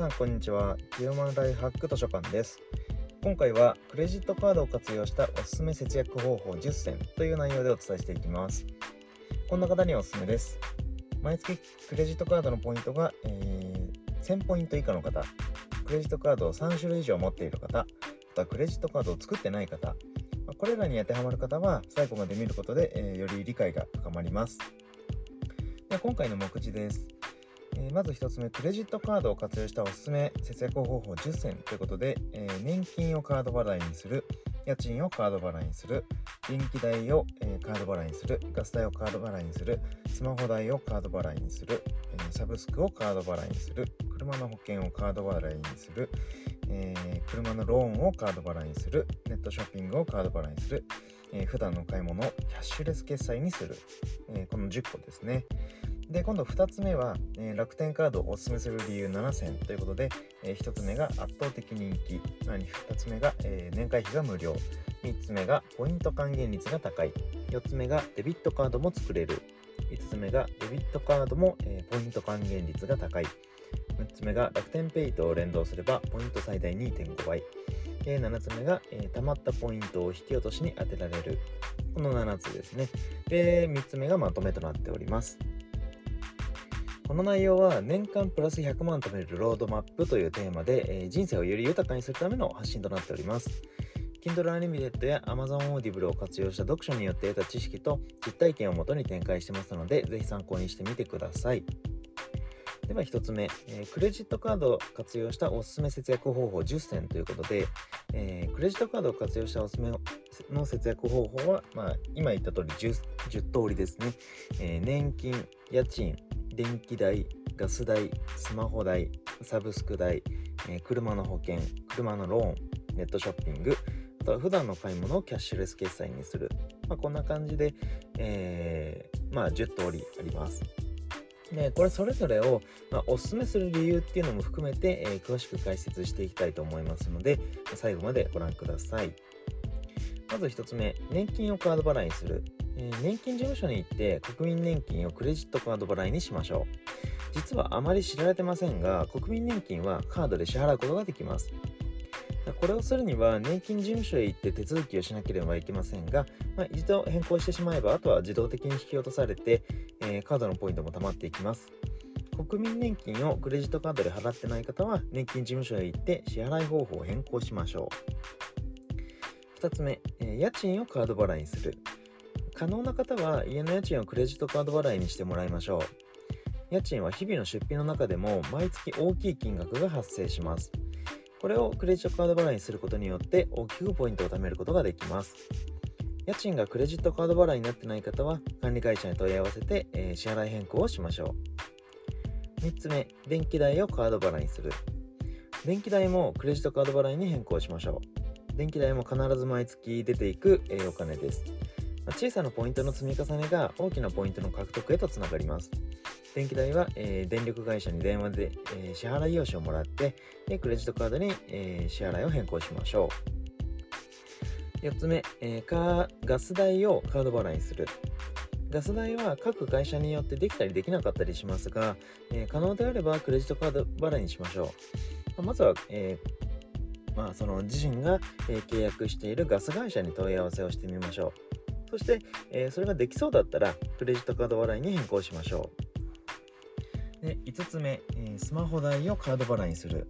さんこんにちは。ヒューマンライフハック図書館です。今回はクレジットカードを活用したおすすめ節約方法10選という内容でお伝えしていきます。こんな方におすすめです。毎月クレジットカードのポイントが、えー、1000ポイント以下の方。クレジットカードを3種類以上持っている方。あとはクレジットカードを作ってない方。これらに当てはまる方は最後まで見ることで、えー、より理解が深まります。で今回の目次です。え、まず1つ目、クレジットカードを活用したおすすめ節約方法10選ということで、えー、年金をカード払いにする、家賃をカード払いにする、電気代を、えー、カード払いにする、ガス代をカード払いにする、スマホ代をカード払いにする、えー、サブスクをカード払いにする、車の保険をカード払いにする、え、車のローンをカード払いにする、ネットショッピングをカード払いにする、えー、普段の買い物をキャッシュレス決済にする、え、この10個ですね。で、今度2つ目は、えー、楽天カードをおすすめする理由7選ということで、えー、1つ目が圧倒的人気、2つ目が、えー、年会費が無料、3つ目がポイント還元率が高い、4つ目がデビットカードも作れる、5つ目がデビットカードも、えポイント還元率が高い、6つ目が楽天ペイと連動すればポイント最大2.5倍、え7つ目が、えー、貯まったポイントを引き落としに当てられる。この7つですね。で、3つ目がまとめとなっております。この内容は年間プラス100万貯めるロードマップというテーマで、えー、人生をより豊かにするための発信となっております。Kindle Unlimited や Amazon Audible を活用した読書によって得た知識と実体験をもとに展開してますので、ぜひ参考にしてみてください。では1つ目、えー、クレジットカードを活用したおすすめ節約方法10選ということで、えー、クレジットカードを活用したおすすめの節約方法は、まあ、今言った通り 10, 10通りですね、えー、年金、家賃、電気代、ガス代、スマホ代、サブスク代、えー、車の保険、車のローン、ネットショッピング、あとは普段の買い物をキャッシュレス決済にする。まあ、こんな感じで、えー、まあ、10通りあります。で、これそれぞれを、まあ、おすすめする理由っていうのも含めて、えー、詳しく解説していきたいと思いますので、最後までご覧ください。まず1つ目、年金をカード払いにする。え、年金事務所に行って国民年金をクレジットカード払いにしましょう。実はあまり知られてませんが、国民年金はカードで支払うことができます。これをするには年金事務所へ行って手続きをしなければいけませんが、まあ、一度変更してしまえば、あとは自動的に引き落とされて、えー、カードのポイントも貯まっていきます。国民年金をクレジットカードで払ってない方は、年金事務所へ行って支払い方法を変更しましょう。2つ目、えー、家賃をカード払いにする。可能な方は家の家賃をクレジットカード払いにしてもらいましょう。家賃は日々の出費の中でも毎月大きい金額が発生します。これをクレジットカード払いにすることによって大きくポイントを貯めることができます。家賃がクレジットカード払いになってない方は管理会社に問い合わせて、えー、支払い変更をしましょう。3つ目、電気代をカード払いにする。電気代もクレジットカード払いに変更しましょう。電気代も必ず毎月出ていく、えー、お金です。小さなポイントの積み重ねが大きなポイントの獲得へとつながります。電気代は、えー、電力会社に電話で、えー、支払い用紙をもらって、でクレジットカードに、えー、支払いを変更しましょう。4つ目、えー、ガス代をカード払いにする。ガス代は各会社によってできたりできなかったりしますが、え、可能であればクレジットカード払いにしましょう。まずは、えまあ、その自身が、え、契約しているガス会社に問い合わせをしてみましょう。そして、えー、それができそうだったら、クレジットカード払いに変更しましょう。で、5つ目、えー、スマホ代をカード払いにする。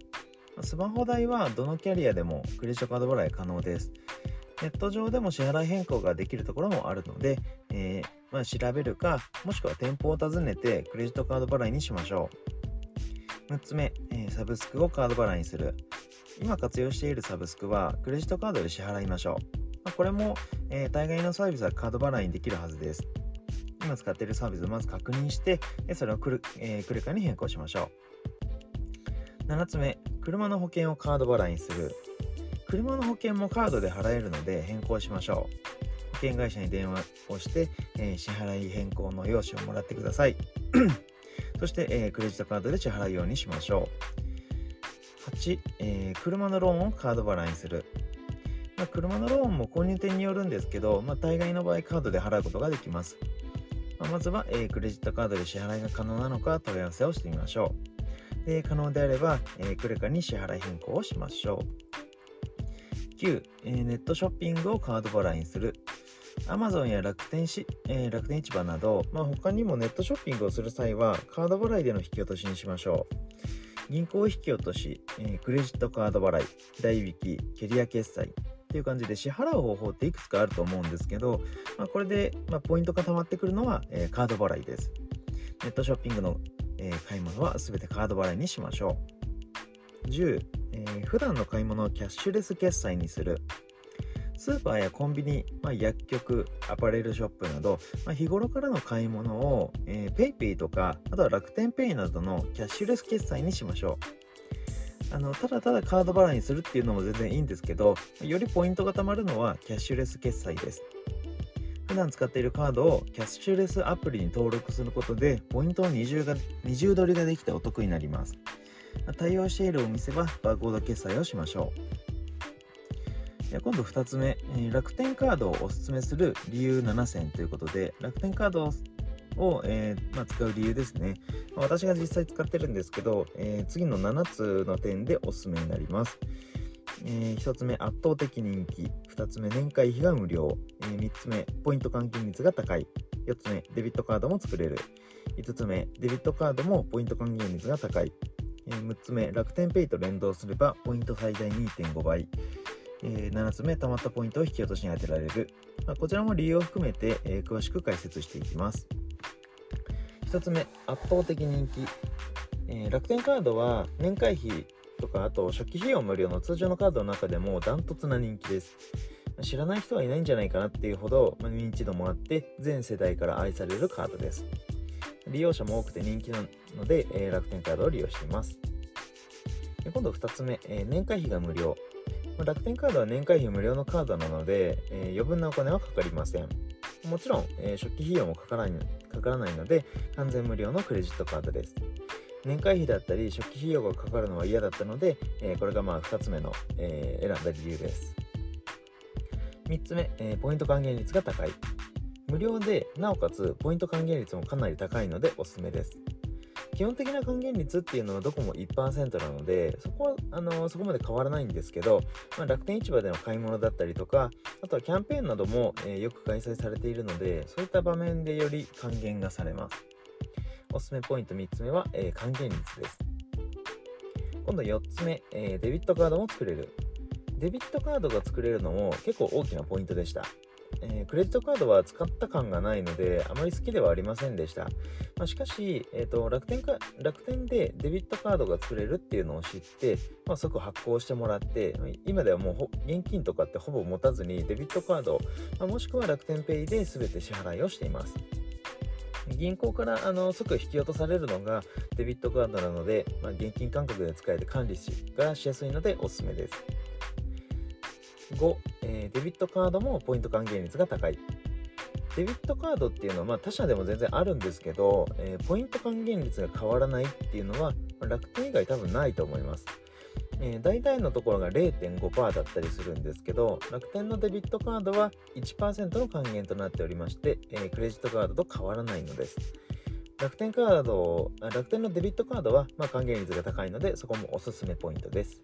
スマホ代はどのキャリアでもクレジットカード払い可能です。ネット上でも支払い変更ができるところもあるので、えー、まあ、調べるか、もしくは店舗を訪ねてクレジットカード払いにしましょう。6つ目、え、サブスクをカード払いにする。今活用しているサブスクはクレジットカードで支払いましょう。まあ、これも、えー、大概のサービスはカード払いにできるはずです。今使っているサービスをまず確認して、それをクル,、えー、クレカに変更しましょう。7つ目、車の保険をカード払いにする。車の保険もカードで払えるので変更しましょう。保険会社に電話をして、えー、支払い変更の用紙をもらってください。そして、えー、クレジットカードで支払うようにしましょう。8、えー、車のローンをカード払いにする。まあ、車のローンも購入店によるんですけど、まあ、大概の場合カードで払うことができます。まあ、まずは、えー、クレジットカードで支払いが可能なのか問い合わせをしてみましょう。で可能であれば、えクレカに支払い変更をしましょう。9、えネットショッピングをカード払いにする。Amazon や楽天し、えー、楽天市場など、まあ、他にもネットショッピングをする際はカード払いでの引き落としにしましょう。銀行引き落とし、えー、クレジットカード払い、代引き、キャリア決済っていう感じで支払う方法っていくつかあると思うんですけど、まあ、これで、ま、ポイントが溜まってくるのは、えー、カード払いです。ネットショッピングの、え買い物は全てカード払いにしましょう。10、えー、普段の買い物をキャッシュレス決済にする。スーパーやコンビニ、まあ、薬局、アパレルショップなど、まあ、日頃からの買い物を、PayPay とか、あとは楽天 Pay などのキャッシュレス決済にしましょう。あのただただカード払いにするっていうのも全然いいんですけど、よりポイントが貯まるのはキャッシュレス決済です。普段使っているカードをキャッシュレスアプリに登録することで、ポイントを二重が二重取りができてお得になります。対応しているお店はバーコード決済をしましょう。今度2つ目、楽天カードをおすすめする理由7選ということで、楽天カードを、をえー、まあ、使う理由ですね。ま私が実際使ってるんですけど、えー、次の7つの点でおすすめになります。え、1つ目、圧倒的人気。2つ目、年会費が無料。え、3つ目、ポイント還元率が高い。4つ目、デビットカードも作れる。5つ目、デビットカードもポイント還元率が高い。え、6つ目、楽天ペイと連動すればポイント最大2.5倍。え、7つ目、貯まったポイントを引き落としに当てられる。ま、こちらも理由を含めて、え、詳しく解説していきます。1つ目、圧倒的人気。えー、楽天カードは年会費とか、あと初期費用無料の通常のカードの中でもダントツな人気です。知らない人はいないんじゃないかなっていうほど、認知度もあって全世代から愛されるカードです。利用者も多くて人気なので、えー、楽天カードを利用しています。今度2つ目、えー、年会費が無料。楽天カードは年会費無料のカードなので、えー、余分なお金はかかりません。もちろん、え、初期費用もかからないかからないので、完全無料のクレジットカードです。年会費だったり、初期費用がかかるのは嫌だったので、えー、これがまあ2つ目の、え選んだ理由です。3つ目、えポイント還元率が高い。無料で、なおかつポイント還元率もかなり高いのでおすすめです。基本的な還元率っていうのはどこも1%なので、そこはあのそこまで変わらないんですけど、まあ、楽天市場での買い物だったりとか、あとはキャンペーンなども、えー、よく開催されているので、そういった場面でより還元がされます。おすすめポイント3つ目は、えー、還元率です。今度4つ目、えー、デビットカードも作れる。デビットカードが作れるのも結構大きなポイントでした。えー、クレジットカードは使った感がないので、あまり好きではありませんでした。まあ、しかし、えーと、楽天か、楽天でデビットカードが作れるっていうのを知って、まあ、即発行してもらって、今ではもう現金とかってほぼ持たずにデビットカード、まあ、もしくは楽天ペイで全て支払いをしています。銀行からあの即引き落とされるのがデビットカードなので、まあ、現金感覚で使えて管理がしやすいのでおすすめです。5、えー、デビットカードもポイント還元率が高い。デビットカードっていうのは、まあ、他社でも全然あるんですけど、えー、ポイント還元率が変わらないっていうのは、まあ、楽天以外多分ないと思います。えー、大体のところが0.5%だったりするんですけど、楽天のデビットカードは1%の還元となっておりまして、えー、クレジットカードと変わらないのです。楽天カード、楽天のデビットカードは、まあ、還元率が高いので、そこもおすすめポイントです。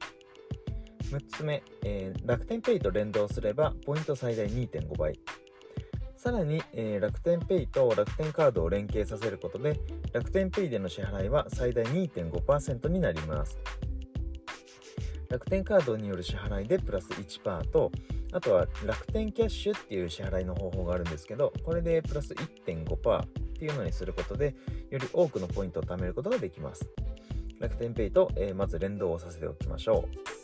6つ目、えー、楽天ペイと連動すればポイント最大2.5倍。さらに、えー、楽天ペイと楽天カードを連携させることで、楽天ペイでの支払いは最大2.5%になります。楽天カードによる支払いでプラス1%と、あとは楽天キャッシュっていう支払いの方法があるんですけど、これでプラス1.5%っていうのにすることで、より多くのポイントを貯めることができます。楽天ペイと、えー、まず連動をさせておきましょう。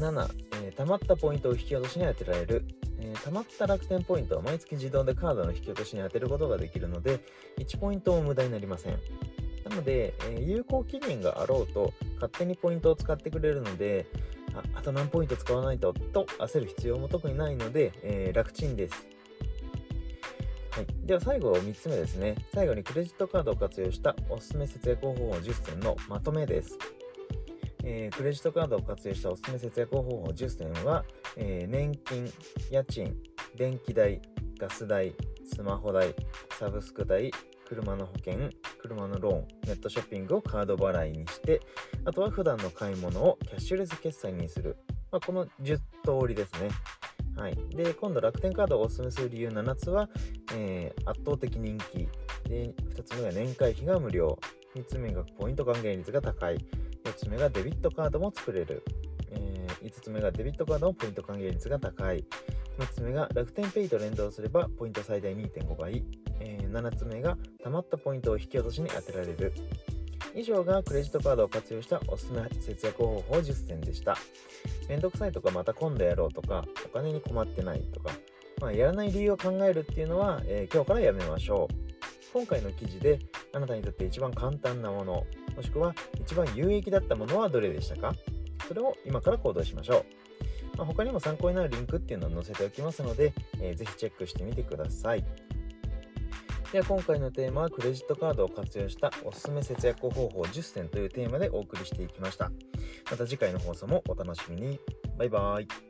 7、えー、貯まったポイントを引き落としに当てられる。えー、貯まった楽天ポイントは毎月自動でカードの引き落としに当てることができるので、1ポイントも無駄になりません。なので、えー、有効期限があろうと勝手にポイントを使ってくれるので、ああと何ポイント使わないとと焦る必要も特にないので、えー、楽ちんです。はい、では最後3つ目ですね。最後にクレジットカードを活用したおすすめ節約方法10選のまとめです。えー、クレジットカードを活用したおすすめ節約方法10選は、えー、年金、家賃、電気代、ガス代、スマホ代、サブスク代、車の保険、車のローン、ネットショッピングをカード払いにして、あとは普段の買い物をキャッシュレス決済にする。まあ、この10通りですね。はい、で今度楽天カードをおすすめする理由7つは、えー、圧倒的人気で2つ目が年会費が無料3つ目がポイント還元率が高いつ目がデビットカードも作れる、えー、5つ目がデビットカードのポイント還元率が高い。6つ目が楽天ペイと連動すればポイント最大2.5倍、えー、7つ目が貯まったポイントを引き落としに当てられる。以上がクレジットカードを活用したおすすめ節約方法10選でした。めんどくさいとかまた今度やろうとかお金に困ってないとか、まあ、やらない理由を考えるっていうのは、えー、今日からやめましょう。今回の記事であなたにとって一番簡単なもの、もしくは一番有益だったものはどれでしたか？それを今から行動しましょう。まあ、他にも参考になるリンクっていうのを載せておきますので、えー、ぜひチェックしてみてください。では今回のテーマはクレジットカードを活用したおすすめ節約方法10選というテーマでお送りしていきました。また次回の放送もお楽しみに。バイバーイ。